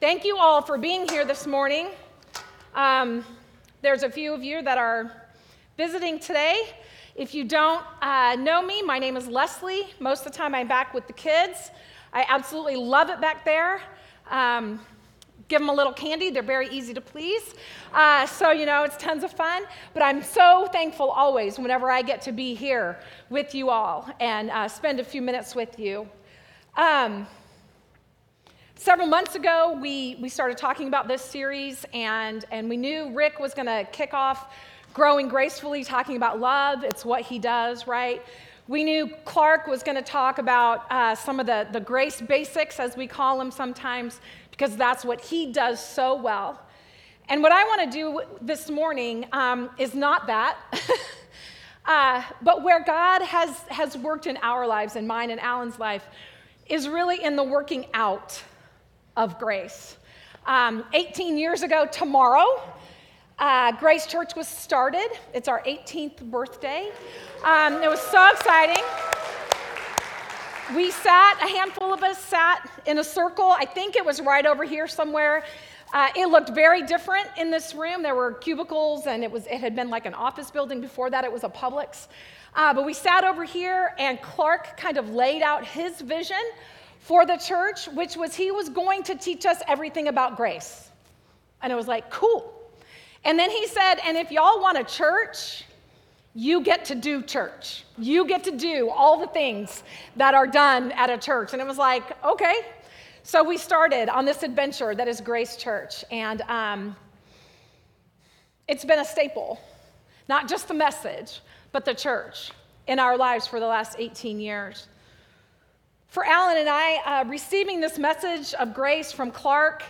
Thank you all for being here this morning. Um, there's a few of you that are visiting today. If you don't uh, know me, my name is Leslie. Most of the time, I'm back with the kids. I absolutely love it back there. Um, give them a little candy, they're very easy to please. Uh, so, you know, it's tons of fun. But I'm so thankful always whenever I get to be here with you all and uh, spend a few minutes with you. Um, several months ago, we, we started talking about this series, and, and we knew Rick was going to kick off Growing Gracefully, talking about love. It's what he does, right? We knew Clark was going to talk about uh, some of the, the grace basics, as we call them sometimes, because that's what he does so well. And what I want to do this morning um, is not that, uh, but where God has, has worked in our lives, and mine and Alan's life, is really in the working out of grace. Um, 18 years ago tomorrow, uh, Grace Church was started. It's our 18th birthday. Um, it was so exciting. We sat, a handful of us sat in a circle. I think it was right over here somewhere. Uh, it looked very different in this room. There were cubicles, and it was it had been like an office building before that. It was a Publix. Uh, but we sat over here, and Clark kind of laid out his vision for the church, which was he was going to teach us everything about grace. And it was like, cool. And then he said, and if y'all want a church, you get to do church. You get to do all the things that are done at a church. And it was like, okay. So we started on this adventure that is Grace Church. And um, it's been a staple, not just the message, but the church in our lives for the last 18 years. For Alan and I, uh, receiving this message of grace from Clark,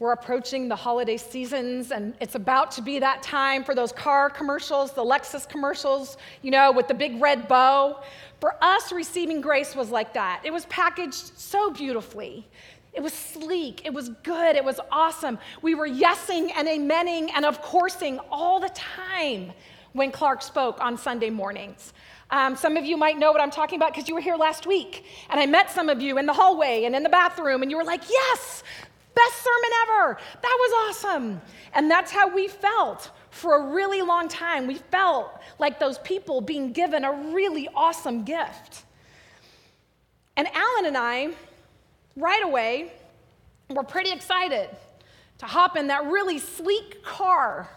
we're approaching the holiday seasons, and it's about to be that time for those car commercials, the Lexus commercials, you know, with the big red bow. For us, receiving grace was like that. It was packaged so beautifully. It was sleek, it was good, it was awesome. We were yesing and amening and of coursing all the time when Clark spoke on Sunday mornings. Um, some of you might know what I'm talking about because you were here last week. And I met some of you in the hallway and in the bathroom, and you were like, Yes, Best sermon ever. That was awesome. And that's how we felt for a really long time. We felt like those people being given a really awesome gift. And Alan and I, right away, were pretty excited to hop in that really sleek car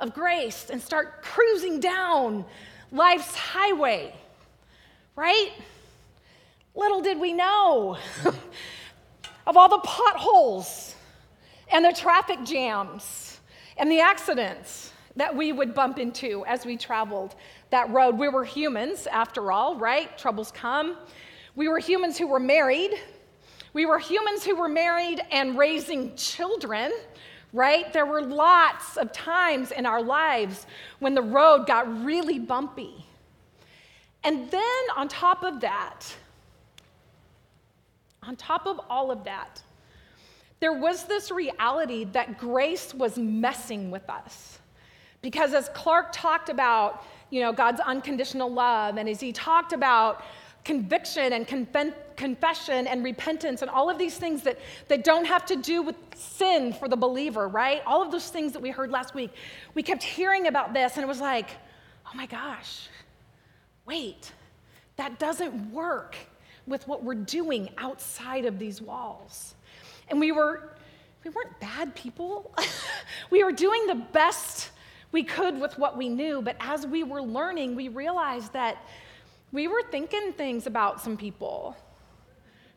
of grace and start cruising down life's highway, right? Little did we know of all the potholes and the traffic jams and the accidents that we would bump into as we traveled that road. We were humans, after all, right? Troubles come. We were humans who were married. We were humans who were married and raising children, right? There were lots of times in our lives when the road got really bumpy. And then on top of that, on top of all of that, there was this reality that grace was messing with us. Because as Clark talked about, you know, God's unconditional love, and as he talked about conviction and confession and repentance and all of these things that, that don't have to do with sin for the believer, right? All of those things that we heard last week. We kept hearing about this, and it was like, oh my gosh, wait, that doesn't work with what we're doing outside of these walls. And we were we weren't bad people. we were doing the best we could with what we knew, but as we were learning, we realized that we were thinking things about some people.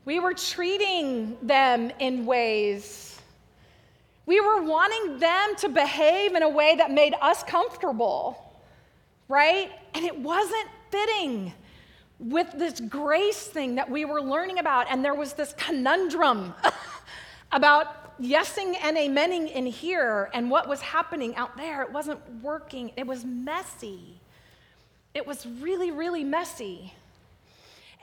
We were treating them in ways. We were wanting them to behave in a way that made us comfortable, right? And it wasn't fitting with this grace thing that we were learning about, and there was this conundrum about yesing and amening in here and what was happening out there. It wasn't working, it was messy. It was really, really messy.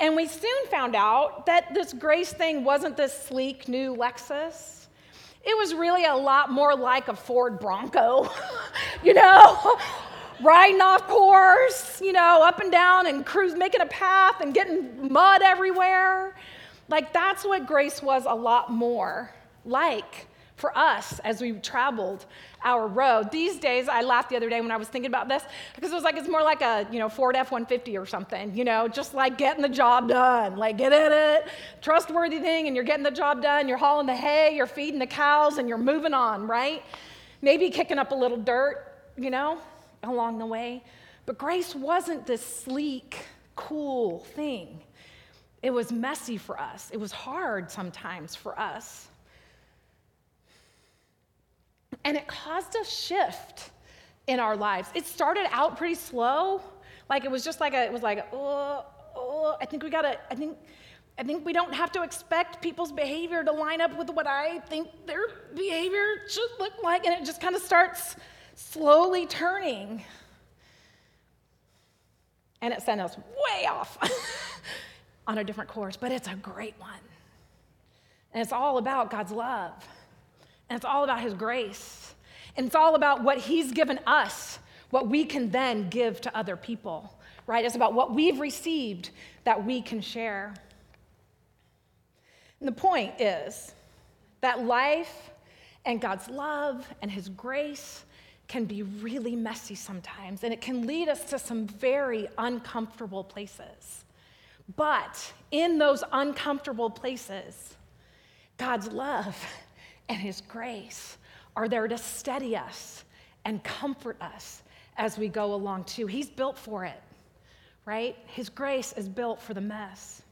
And we soon found out that this grace thing wasn't this sleek new Lexus. It was really a lot more like a Ford Bronco, you know? riding off course, you know, up and down and cruise, making a path and getting mud everywhere. Like that's what grace was a lot more like for us as we traveled our road. These days, I laughed the other day when I was thinking about this because it was like it's more like a you know Ford F-150 or something, you know, just like getting the job done, like get in it, trustworthy thing, and you're getting the job done. You're hauling the hay, you're feeding the cows, and you're moving on, right? Maybe kicking up a little dirt, you know, along the way. But grace wasn't this sleek, cool thing. It was messy for us. It was hard sometimes for us. And it caused a shift in our lives. It started out pretty slow. Like it was just like a, it was like, oh, oh, I think we gotta, I think, I think we don't have to expect people's behavior to line up with what I think their behavior should look like. And it just kind of starts slowly turning. And it sent us way off on a different course, but it's a great one. And it's all about God's love. And it's all about His grace. And it's all about what He's given us, what we can then give to other people, right? It's about what we've received that we can share. And the point is that life and God's love and His grace can be really messy sometimes, and it can lead us to some very uncomfortable places. But in those uncomfortable places, God's love and His grace are there to steady us and comfort us as we go along, too. He's built for it, right? His grace is built for the mess.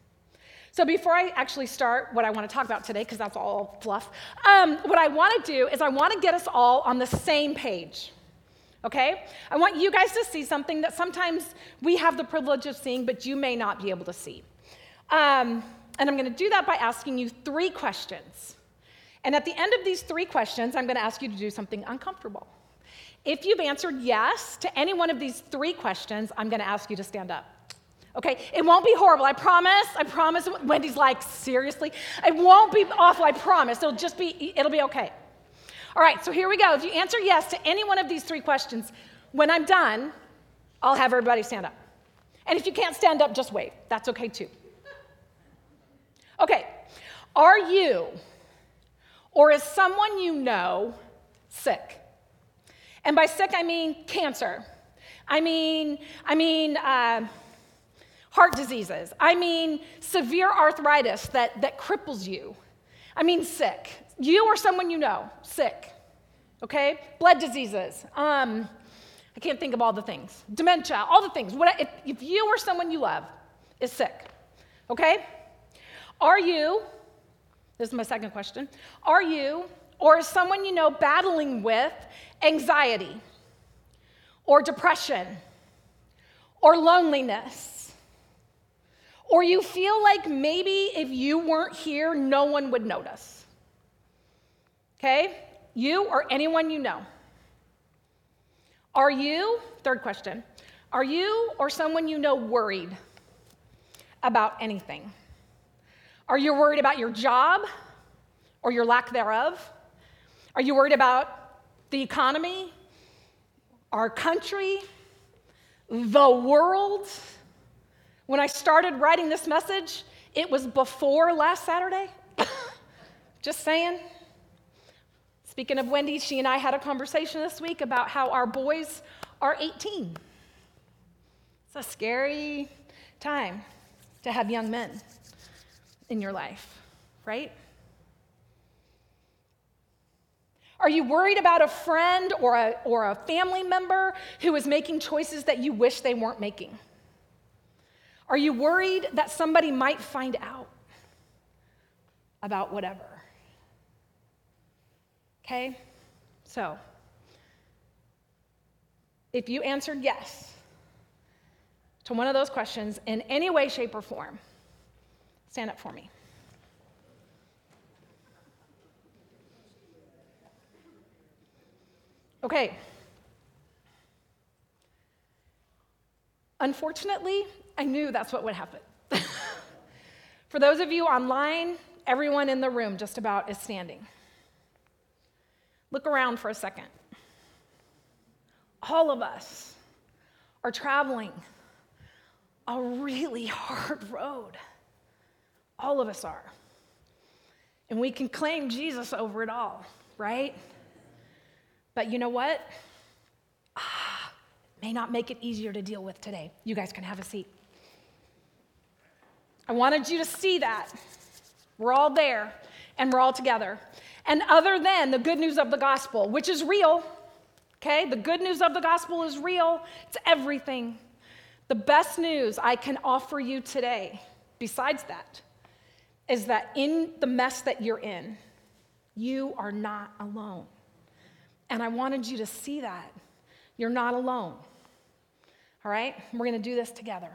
So, before I actually start what I want to talk about today, because that's all fluff, um, what I want to do is I want to get us all on the same page. Okay? I want you guys to see something that sometimes we have the privilege of seeing, but you may not be able to see. Um, and I'm going to do that by asking you three questions. And at the end of these three questions, I'm going to ask you to do something uncomfortable. If you've answered yes to any one of these three questions, I'm going to ask you to stand up. Okay, it won't be horrible. I promise. I promise. Wendy's like, seriously? It won't be awful. I promise. It'll just be, it'll be okay. All right, so here we go. If you answer yes to any one of these three questions, when I'm done, I'll have everybody stand up. And if you can't stand up, just wave. That's okay too. Okay, are you or is someone you know sick? And by sick, I mean cancer. I mean, I mean, uh, heart diseases. I mean, severe arthritis that, that cripples you. I mean, sick. You or someone you know, sick. Okay? Blood diseases. Um, I can't think of all the things. Dementia, all the things. What, if, if you or someone you love is sick, okay? Are you, this is my second question, are you or is someone you know battling with anxiety or depression or loneliness? Or you feel like maybe if you weren't here, no one would notice? Okay? You or anyone you know. Are you, third question, are you or someone you know worried about anything? Are you worried about your job or your lack thereof? Are you worried about the economy, our country, the world? When I started writing this message, it was before last Saturday. Just saying. Speaking of Wendy, she and I had a conversation this week about how our boys are 18. It's a scary time to have young men in your life, right? Are you worried about a friend or a, or a family member who is making choices that you wish they weren't making? Are you worried that somebody might find out about whatever? Okay? So, if you answered yes to one of those questions in any way, shape, or form, Stand up for me. Okay. Unfortunately, I knew that's what would happen. for those of you online, everyone in the room just about is standing. Look around for a second. All of us are traveling a really hard road. All of us are. And we can claim Jesus over it all, right? But you know what? Ah, may not make it easier to deal with today. You guys can have a seat. I wanted you to see that. We're all there and we're all together. And other than the good news of the gospel, which is real, okay? The good news of the gospel is real, it's everything. The best news I can offer you today, besides that, is that in the mess that you're in, you are not alone. And I wanted you to see that. You're not alone. All right? We're going to do this together.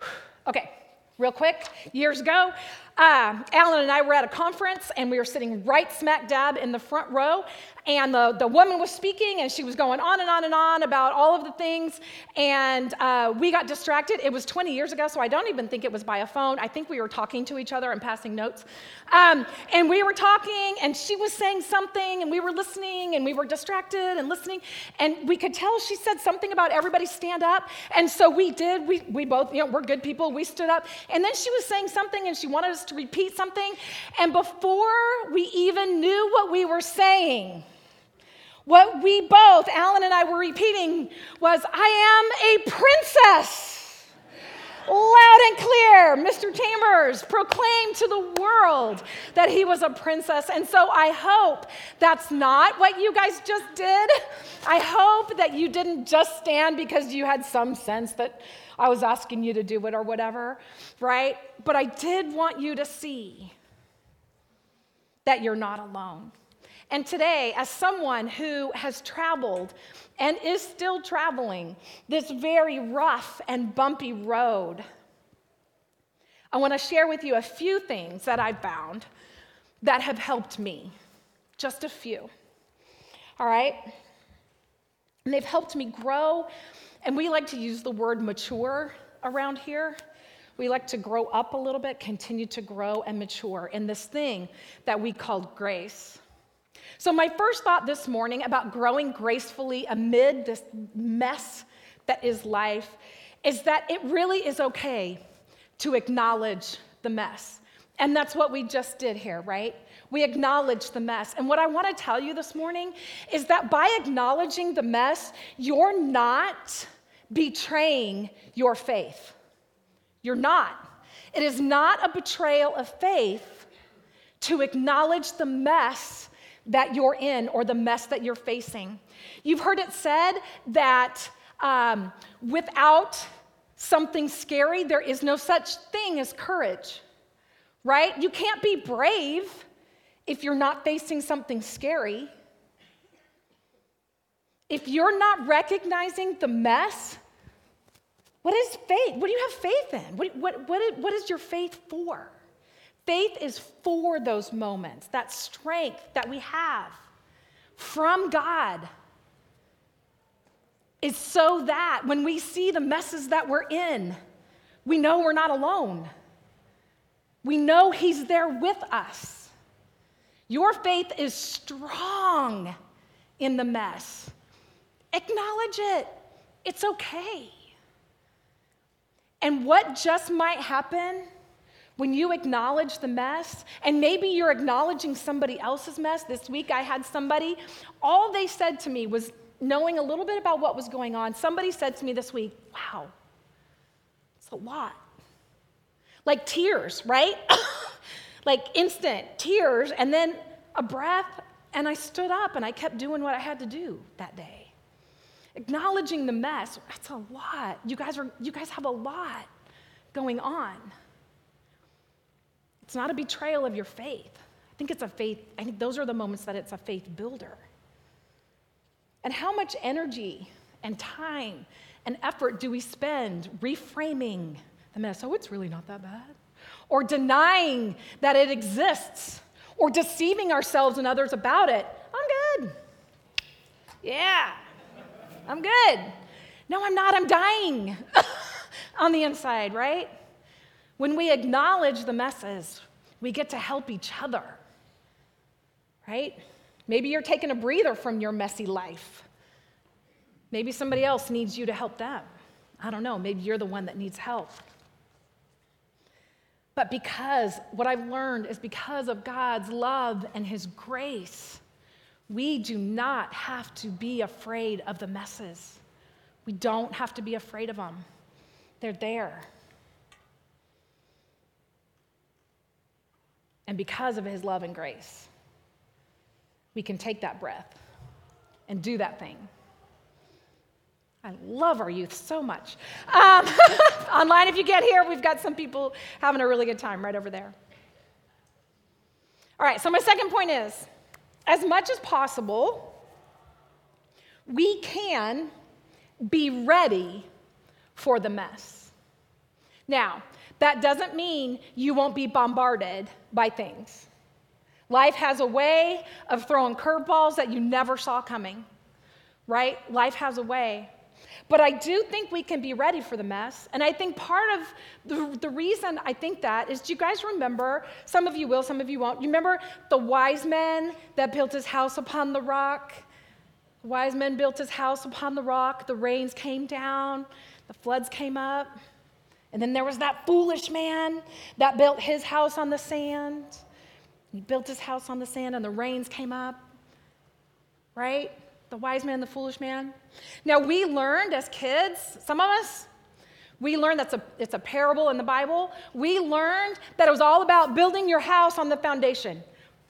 Okay, real quick. Years ago, uh, Alan and I were at a conference and we were sitting right smack dab in the front row. And the, the woman was speaking and she was going on and on and on about all of the things. And uh, we got distracted. It was 20 years ago, so I don't even think it was by a phone. I think we were talking to each other and passing notes. Um, and we were talking and she was saying something and we were listening and we were distracted and listening. And we could tell she said something about everybody stand up. And so we did. We, we both, you know, we're good people. We stood up. And then she was saying something and she wanted us to repeat something. And before we even knew what we were saying, what we both, Alan and I, were repeating was, I am a princess. Loud and clear, Mr. Chambers proclaimed to the world that he was a princess. And so I hope that's not what you guys just did. I hope that you didn't just stand because you had some sense that I was asking you to do it or whatever, right? But I did want you to see that you're not alone. And today, as someone who has traveled and is still traveling this very rough and bumpy road, I want to share with you a few things that I found that have helped me. Just a few. All right? And they've helped me grow and we like to use the word mature around here. We like to grow up a little bit, continue to grow and mature in this thing that we called grace. So, my first thought this morning about growing gracefully amid this mess that is life is that it really is okay to acknowledge the mess. And that's what we just did here, right? We acknowledge the mess. And what I want to tell you this morning is that by acknowledging the mess, you're not betraying your faith. You're not. It is not a betrayal of faith to acknowledge the mess that you're in or the mess that you're facing. You've heard it said that um, without something scary, there is no such thing as courage, right? You can't be brave if you're not facing something scary, if you're not recognizing the mess, what is faith? What do you have faith in? What, what, what, is, your faith for? Faith is for those moments, that strength that we have from God is so that when we see the messes that we're in, we know we're not alone. We know He's there with us. Your faith is strong in the mess. Acknowledge it. It's okay. And what just might happen when you acknowledge the mess, and maybe you're acknowledging somebody else's mess. This week I had somebody, all they said to me was knowing a little bit about what was going on. Somebody said to me this week, Wow, it's a lot. Like tears, right? like instant tears, and then a breath, and I stood up and I kept doing what I had to do that day. Acknowledging the mess, that's a lot. You guys, are, you guys have a lot going on. It's not a betrayal of your faith. I think it's a faith, I think those are the moments that it's a faith builder. And how much energy and time and effort do we spend reframing the mess? Oh, it's really not that bad or denying that it exists or deceiving ourselves and others about it. I'm good. Yeah, I'm good. No, I'm not. I'm dying on the inside, right? When we acknowledge the messes, we get to help each other, right? Maybe you're taking a breather from your messy life. Maybe somebody else needs you to help them. I don't know. Maybe you're the one that needs help. But because what I've learned is because of God's love and His grace, we do not have to be afraid of the messes. We don't have to be afraid of them, they're there. And because of His love and grace, we can take that breath and do that thing. I love our youth so much. Um, online, if you get here, we've got some people having a really good time right over there. All right, so my second point is as much as possible, we can be ready for the mess. Now, that doesn't mean you won't be bombarded by things. Life has a way of throwing curveballs that you never saw coming, right? Life has a way. But I do think we can be ready for the mess. And I think part of the, the reason I think that is do you guys remember? Some of you will, some of you won't. You remember the wise man that built his house upon the rock? The wise man built his house upon the rock. The rains came down, the floods came up. And then there was that foolish man that built his house on the sand. He built his house on the sand, and the rains came up, right? The wise man, and the foolish man. Now, we learned as kids, some of us, we learned that's a, it's a parable in the Bible. We learned that it was all about building your house on the foundation,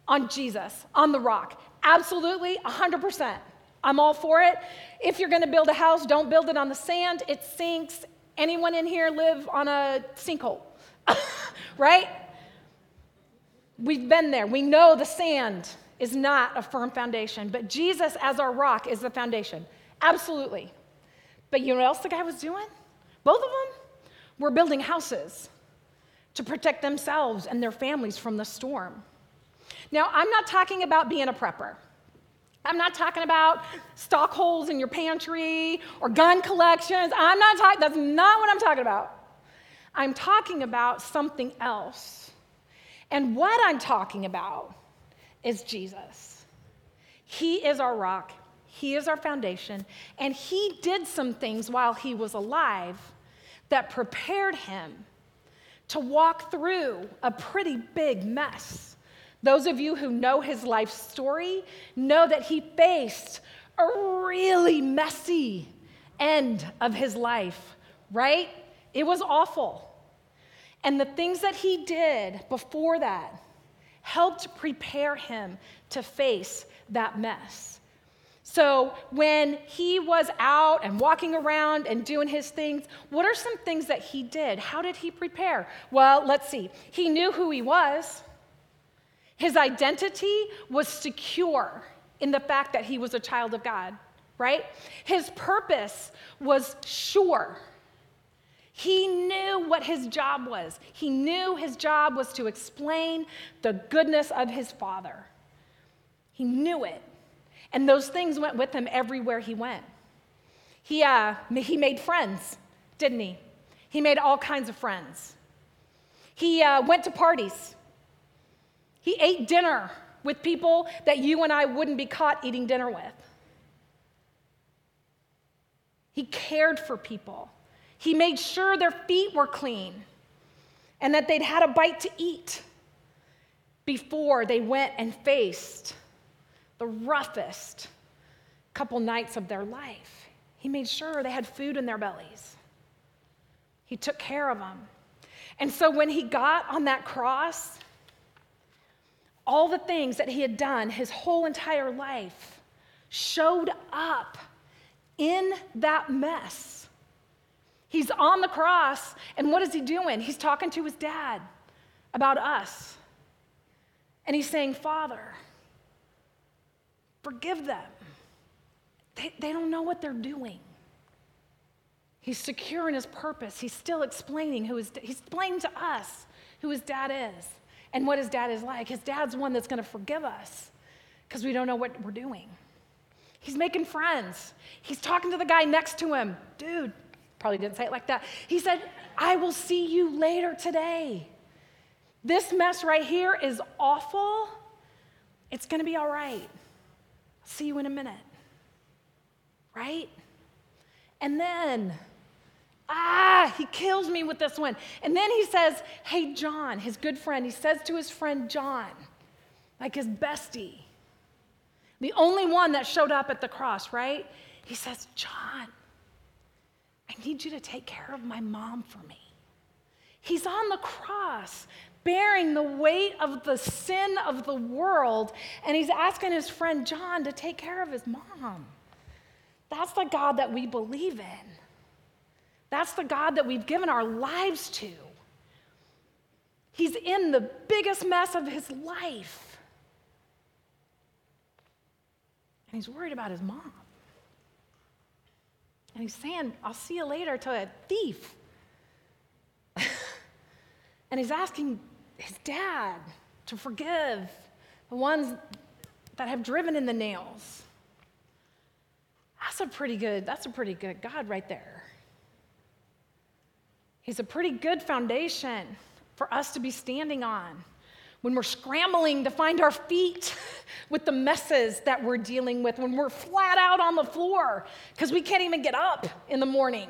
on Jesus, on the rock. Absolutely, 100%. I'm all for it. If you're going to build a house, don't build it on the sand. It sinks. Anyone in here live on a sinkhole? right? We've been there. We know the sand is not a firm foundation, but Jesus as our rock is the foundation. Absolutely. But you know what else the guy was doing? Both of them were building houses to protect themselves and their families from the storm. Now, I'm not talking about being a prepper. I'm not talking about stock holes in your pantry or gun collections. I'm not talking, that's not what I'm talking about. I'm talking about something else. And what I'm talking about is Jesus. He is our rock, He is our foundation, and He did some things while He was alive that prepared Him to walk through a pretty big mess. Those of you who know his life story know that he faced a really messy end of his life, right? It was awful. And the things that he did before that helped prepare him to face that mess. So, when he was out and walking around and doing his things, what are some things that he did? How did he prepare? Well, let's see. He knew who he was, his identity was secure in the fact that he was a child of God, right? His purpose was sure. He knew what his job was. He knew his job was to explain the goodness of his Father. He knew it. And those things went with him everywhere he went. He, uh, he made friends, didn't he? He made all kinds of friends. He uh, went to parties. He ate dinner with people that you and I wouldn't be caught eating dinner with. He cared for people. He made sure their feet were clean and that they'd had a bite to eat before they went and faced the roughest couple nights of their life. He made sure they had food in their bellies. He took care of them. And so when he got on that cross, all the things that he had done his whole entire life showed up in that mess. He's on the cross, and what is he doing? He's talking to his dad about us. And he's saying, Father, forgive them. They, they don't know what they're doing. He's secure in his purpose. He's still explaining who his, he's explaining to us who his dad is and what his dad is like. His dad's one that's going to forgive us because we don't know what we're doing. He's making friends. He's talking to the guy next to him. Dude, Probably didn't say it like that. He said, I will see you later today. This mess right here is awful. It's going to be all right. See you in a minute. Right? And then Ah, he kills me with this one. And then he says, Hey, John, his good friend, he says to his friend John, like his bestie, the only one that showed up at the cross, right? He says, John, I need you to take care of my mom for me. He's on the cross bearing the weight of the sin of the world, and he's asking his friend John to take care of his mom. That's the God that we believe in. That's the God that we've given our lives to. He's in the biggest mess of his life. And he's worried about his mom. And he's saying, I'll see you later to a thief. and he's asking his dad to forgive the ones that have driven in the nails. That's a pretty good, that's a pretty good God right there. He's a pretty good foundation for us to be standing on when we're scrambling to find our feet with the messes that we're dealing with, when we're flat out on the floor because we can't even get up in the morning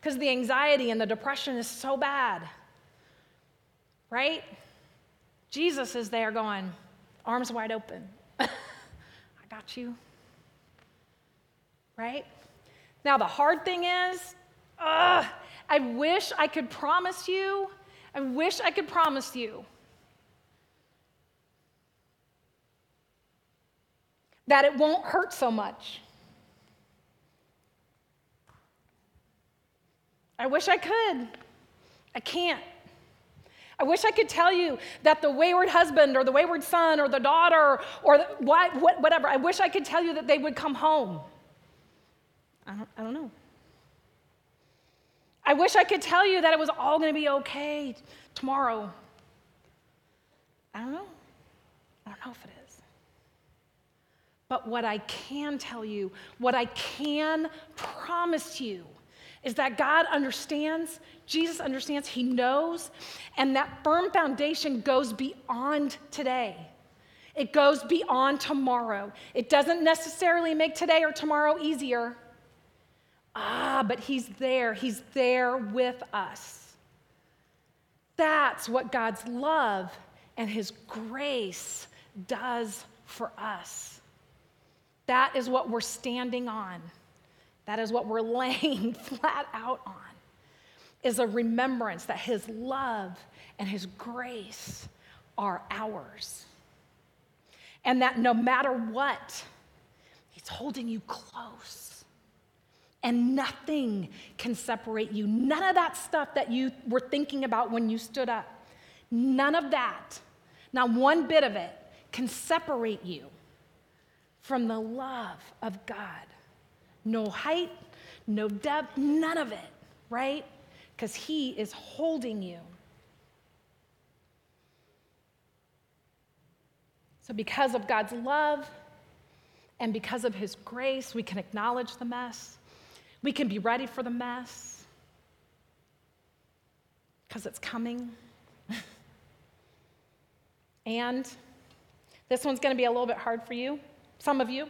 because the anxiety and the depression is so bad. Right? Jesus is there going, arms wide open. I got you. Right? Now, the hard thing is, I wish I could promise you, I wish I could promise you that it won't hurt so much. I wish I could. I can't. I wish I could tell you that the wayward husband or the wayward son or the daughter or the, whatever, I wish I could tell you that they would come home. I don't, I don't know. I wish I could tell you that it was all going to be okay tomorrow. I don't know. I don't know if it is. But what I can tell you, what I can promise you, is that God understands, Jesus understands, He knows, and that firm foundation goes beyond today. It goes beyond tomorrow. It doesn't necessarily make today or tomorrow easier. Ah, but He's there. He's there with us. That's what God's love and His grace does for us. That is what we're standing on. That is what we're laying flat out on. Is a remembrance that his love and his grace are ours. And that no matter what, he's holding you close. And nothing can separate you. None of that stuff that you were thinking about when you stood up, none of that, not one bit of it, can separate you from the love of God. No height, no depth, none of it, right? Because He is holding you. So, because of God's love and because of His grace, we can acknowledge the mess. We can be ready for the mess because it's coming. and this one's going to be a little bit hard for you some of you.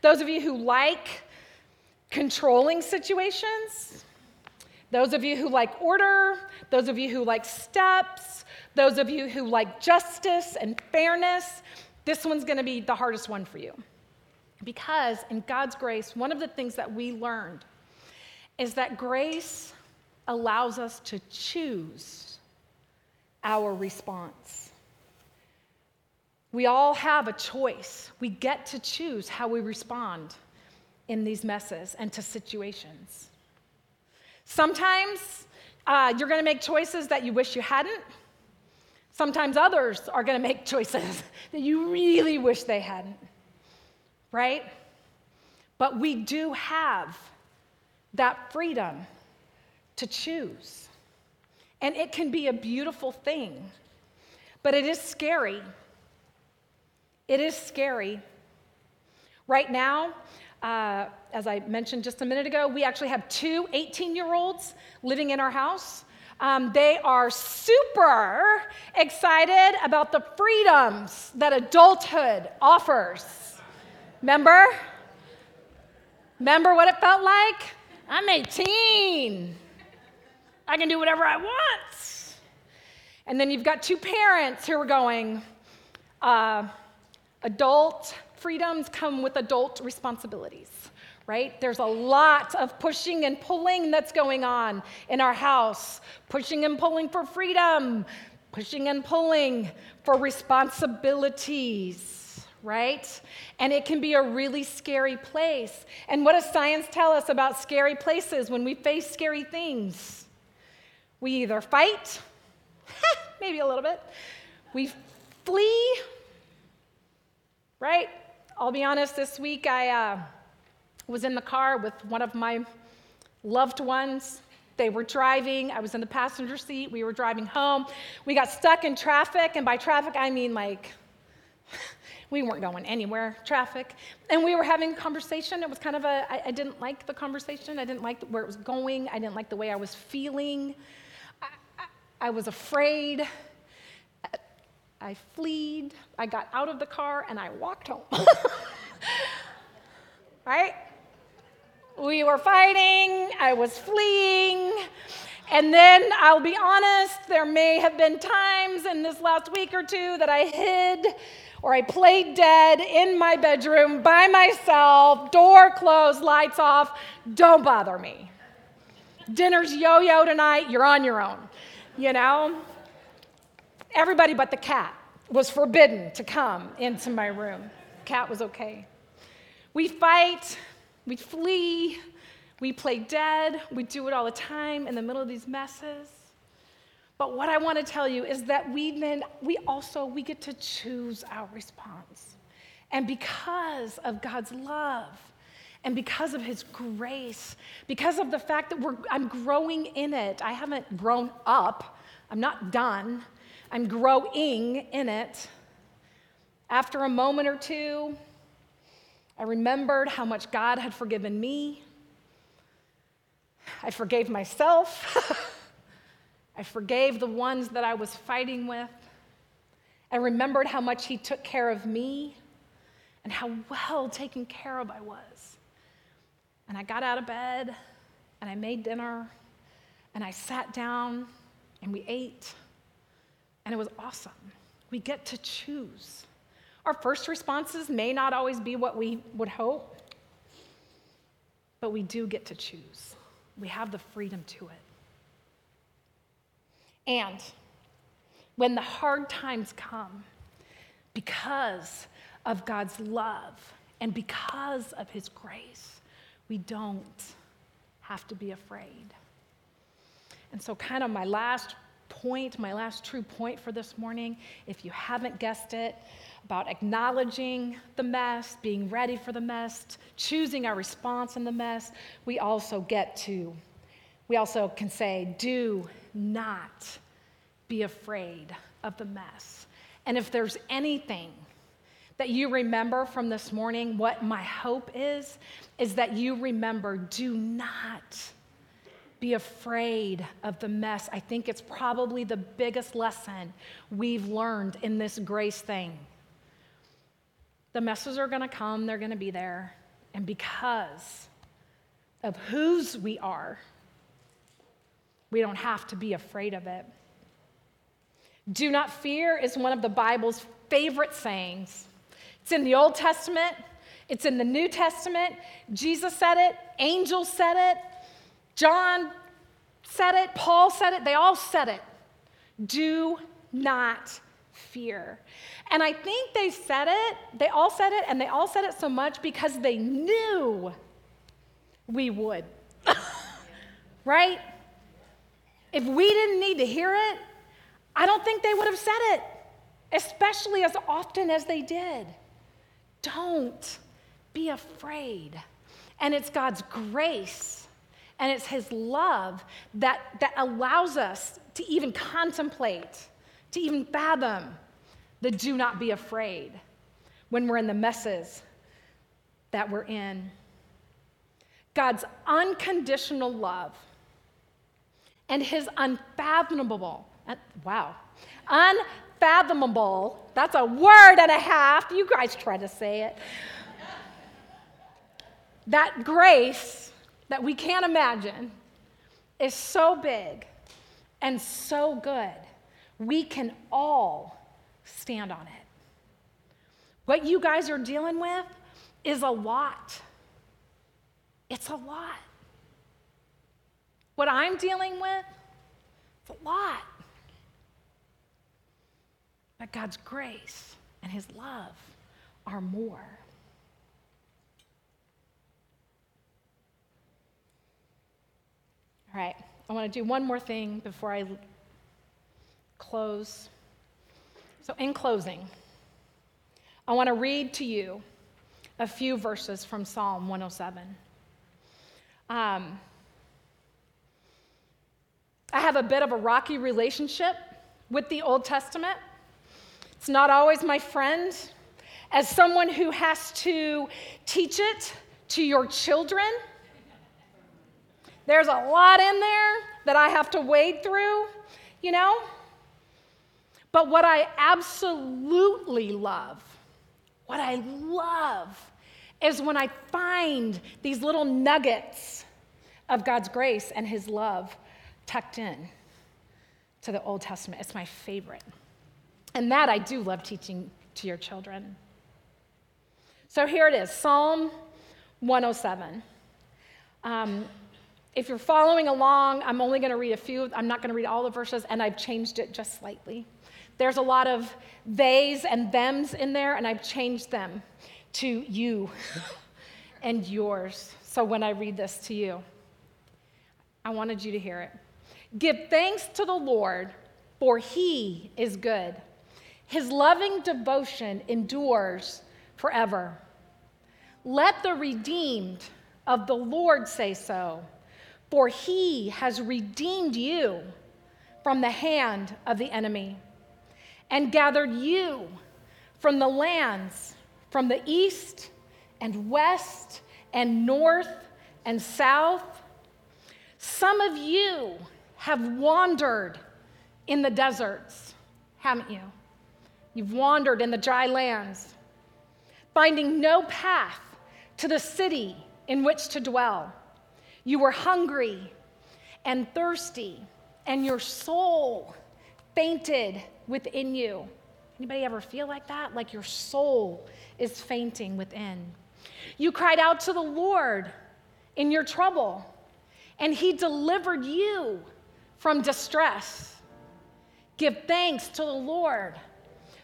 Those of you who like controlling situations, those of you who like order, those of you who like steps, those of you who like justice and fairness, this one's going to be the hardest one for you. Because in God's grace, one of the things that we learned is that grace allows us to choose our response. We all have a choice. We get to choose how we respond in these messes and to situations. Sometimes uh, you're going to make choices that you wish you hadn't. Sometimes others are going to make choices that you really wish they hadn't, right? But we do have that freedom to choose. And it can be a beautiful thing, but it is scary it is scary. Right now, uh, as I mentioned just a minute ago, we actually have two 18 year olds living in our house. Um, they are super excited about the freedoms that adulthood offers. Remember? Remember what it felt like? I'm 18. I can do whatever I want. And then you've got two parents who are going, uh, adult freedoms come with adult responsibilities, right? There's a lot of pushing and pulling that's going on in our house pushing and pulling for freedom, pushing and pulling for responsibilities right? And it can be a really scary place. And what does science tell us about scary places when we face scary things? We either fight, maybe a little bit, we flee, right? I'll be honest, this week I uh, was in the car with one of my loved ones. They were driving. I was in the passenger seat. We were driving home. We got stuck in traffic, and by traffic, I mean like we weren't going anywhere, traffic. And we were having a conversation. It was kind of a, I, I didn't like the conversation. I didn't like where it was going. I didn't like the way I was feeling. I, I, I was afraid. I fled. I got out of the car and I walked home. right? We were fighting. I was fleeing. And then I'll be honest, there may have been times in this last week or two that I hid or I played dead in my bedroom by myself, door closed, lights off. Don't bother me. Dinner's yo yo tonight, you're on your own. You know? Everybody but the cat was forbidden to come into my room. Cat was okay. We fight, we flee, we play dead, we do it all the time in the middle of these messes. But what I want to tell you is that we then, we also, we get to choose our response. And because of God's love, and because of his grace, because of the fact that I'm growing in it, I haven't grown up, I'm not done, I'm growing in it. After a moment or two, I remembered how much God had forgiven me. I forgave myself. I forgave the ones that I was fighting with. I remembered how much He took care of me and how well taken care of I was. And I got out of bed and I made dinner and I sat down and we ate and it was awesome. We get to choose. Our first responses may not always be what we would hope, but we do get to choose. We have the freedom to it. And when the hard times come, because of God's love and because of His grace, we don't have to be afraid. And so, kind of my last point, my last true point for this morning, if you haven't guessed it, about acknowledging the mess, being ready for the mess, choosing our response in the mess, we also get to, we also can say, do not be afraid of the mess. And if there's anything that you remember from this morning, what my hope is, is that you remember do not be afraid of the mess. I think it's probably the biggest lesson we've learned in this grace thing. The messes are going to come, they're going to be there. And because of whose we are, we don't have to be afraid of it. Do not fear is one of the Bible's favorite sayings. It's in the Old Testament, it's in the New Testament. Jesus said it, angels said it, John said it, Paul said it, they all said it. Do not fear. And I think they said it, they all said it, and they all said it so much because they knew we would. right? If we didn't need to hear it, I don't think they would have said it, especially as often as they did. Don't be afraid. And it's God's grace and it's His love that, that allows us to even contemplate, to even fathom the do not be afraid when we're in the messes that we're in. God's unconditional love and His unfathomable, uh, wow, unfathomable, that's a word and a half. You guys try to say it. That grace that we can't imagine is so big and so good, we can all stand on it. What you guys are dealing with is a lot. It's a lot. What I'm dealing with, it's a lot. But God's grace and His love are more. All right, I want to do one more thing before I close. So, in closing, I want to read to you a few verses from Psalm 107. Um, I have a bit of a rocky relationship with the Old Testament. It's not always my friend. As someone who has to teach it to your children, there's a lot in there that I have to wade through, you know? But what I absolutely love, what I love, is when I find these little nuggets of God's grace and His love tucked in to the Old Testament. It's my favorite. And that I do love teaching to your children. So here it is Psalm 107. Um, if you're following along, I'm only going to read a few. I'm not going to read all the verses, and I've changed it just slightly. There's a lot of theys and thems in there, and I've changed them to you and yours. So when I read this to you, I wanted you to hear it. Give thanks to the Lord, for he is good. His loving devotion endures forever. Let the redeemed of the Lord say so. For he has redeemed you from the hand of the enemy and gathered you from the lands, from the east and west and north and south. Some of you have wandered in the deserts, haven't you? You've wandered in the dry lands, finding no path to the city in which to dwell. You were hungry and thirsty, and your soul fainted within you. Anybody ever feel like that? Like your soul is fainting within. You cried out to the Lord in your trouble, and He delivered you from distress. Give thanks to the Lord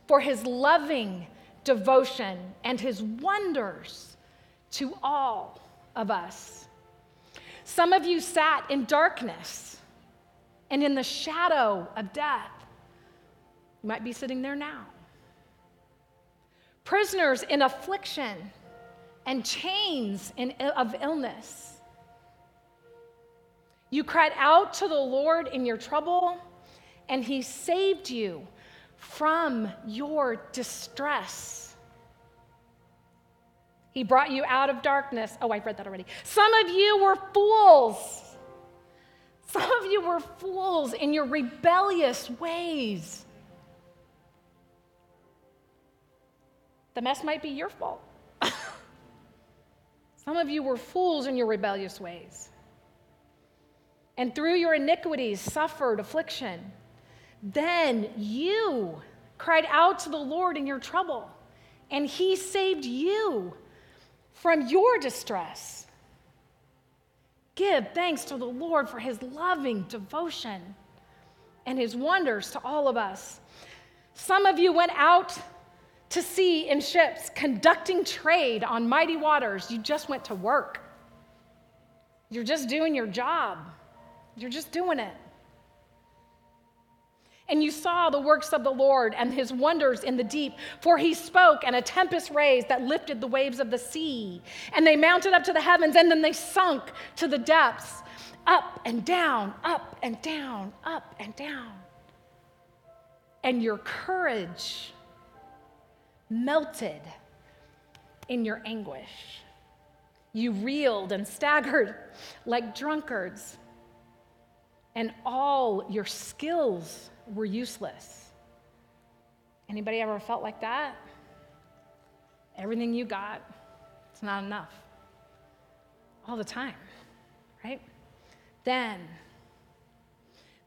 for His loving devotion and His wonders to all of us. Some of you sat in darkness and in the shadow of death. You might be sitting there now. Prisoners in affliction and chains in, of illness. You cried out to the Lord in your trouble, and He saved you from your distress. He brought you out of darkness. Oh, I've read that already. Some of you were fools. Some of you were fools in your rebellious ways. The mess might be your fault. Some of you were fools in your rebellious ways. And through your iniquities suffered affliction. Then you cried out to the Lord in your trouble, and he saved you from your distress. Give thanks to the Lord for his loving devotion and his wonders to all of us. Some of you went out to sea in ships, conducting trade on mighty waters. You just went to work. You're just doing your job. You're just doing it. And you saw the works of the Lord and his wonders in the deep. For he spoke, and a tempest raised that lifted the waves of the sea. And they mounted up to the heavens, and then they sunk to the depths. Up and down, up and down, up and down. And your courage melted in your anguish. You reeled and staggered like drunkards, and all your skills were useless. Anybody ever felt like that? Everything you got, it's not enough. All the time, right? Then,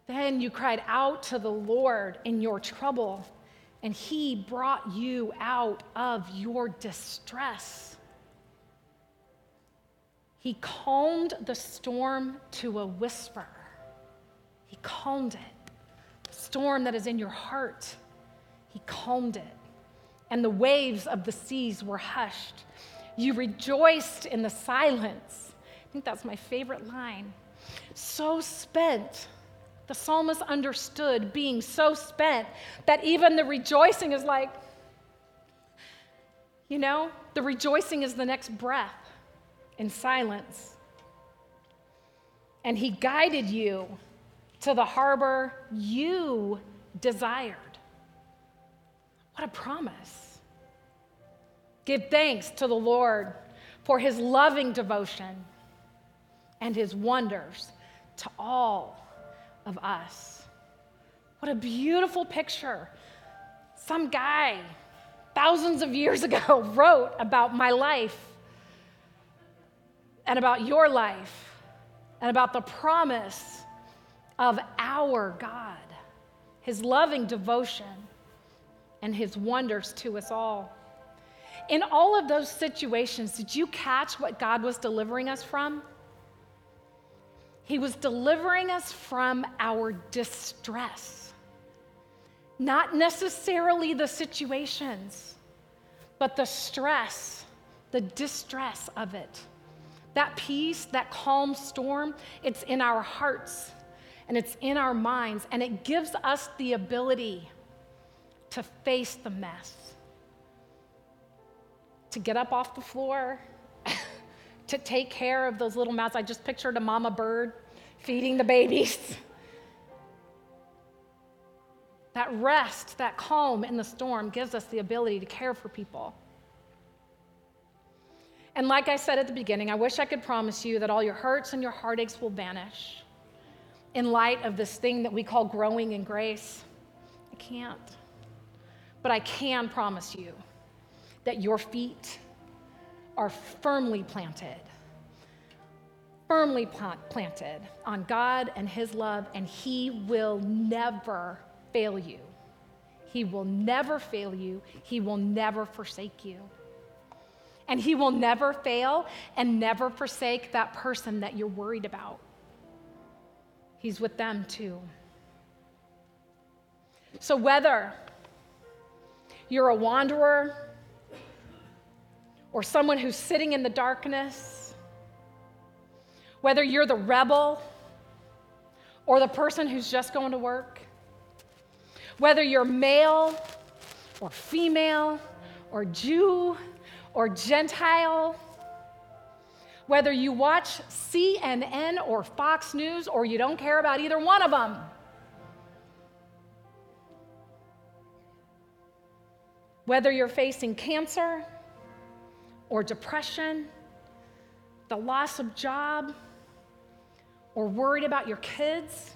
Then you cried out to the Lord in your trouble, and he brought you out of your distress. He calmed the storm to a whisper. He calmed it. Storm that is in your heart, he calmed it. And the waves of the seas were hushed. You rejoiced in the silence. I think that's my favorite line. So spent the psalmist understood being so spent that even the rejoicing is like, you know, the rejoicing is the next breath in silence. And he guided you to the harbor you desired. What a promise. Give thanks to the Lord for his loving devotion and his wonders to all of us. What a beautiful picture. Some guy thousands of years ago wrote about my life and about your life and about the promise of our God, his loving devotion, and his wonders to us all. In all of those situations, did you catch what God was delivering us from? He was delivering us from our distress. Not necessarily the situations, but the stress, the distress of it. That peace, that calm storm, it's in our hearts and it's in our minds, and it gives us the ability to face the mess, to get up off the floor to take care of those little mouths. I just pictured a mama bird feeding the babies. That rest, that calm in the storm gives us the ability to care for people. And like I said at the beginning, I wish I could promise you that all your hurts and your heartaches will vanish in light of this thing that we call growing in grace. I can't. But I can promise you that your feet are firmly planted, firmly planted on God and His love, and He will never fail you. He will never fail you. He will never forsake you. And He will never fail and never forsake that person that you're worried about. He's with them too. So, whether you're a wanderer, or someone who's sitting in the darkness, whether you're the rebel or the person who's just going to work, whether you're male or female or Jew or Gentile, whether you watch CNN or Fox News or you don't care about either one of them. Whether you're facing cancer, or depression, the loss of job, or worried about your kids.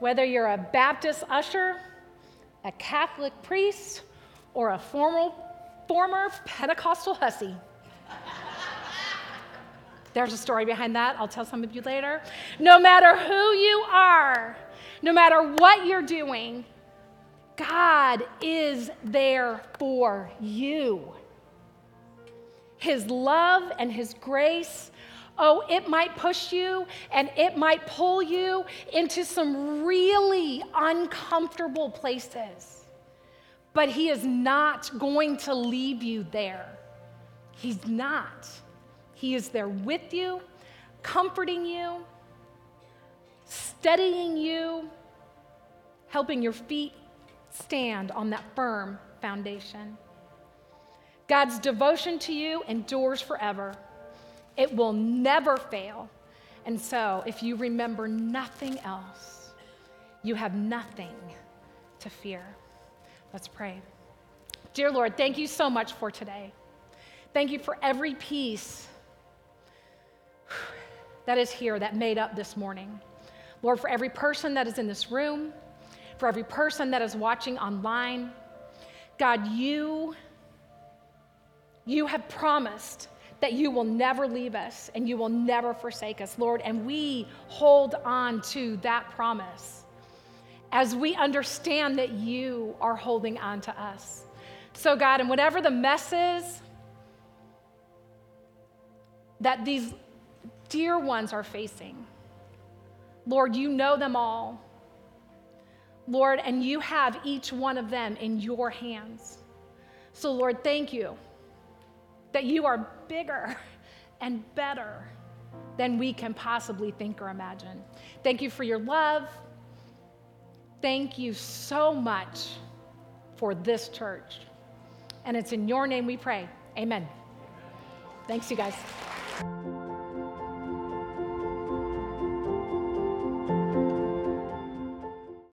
Whether you're a Baptist usher, a Catholic priest, or a formal, former Pentecostal hussy. There's a story behind that. I'll tell some of you later. No matter who you are, no matter what you're doing, God is there for you. His love and His grace, oh, it might push you and it might pull you into some really uncomfortable places. But He is not going to leave you there. He's not. He is there with you, comforting you, steadying you, helping your feet stand on that firm foundation. God's devotion to you endures forever, it will never fail. And so, if you remember nothing else, you have nothing to fear. Let's pray. Dear Lord, thank you so much for today. Thank you for every piece that is here that made up this morning. Lord, for every person that is in this room, for every person that is watching online. God, you, you have promised that you will never leave us and you will never forsake us, Lord. And we hold on to that promise as we understand that you are holding on to us. So, God, and whatever the mess is that these dear ones are facing, Lord, you know them all. Lord, and you have each one of them in your hands. So, Lord, thank you that you are bigger and better than we can possibly think or imagine. Thank you for your love. Thank you so much for this church. And it's in your name we pray. Amen. Thanks, you guys.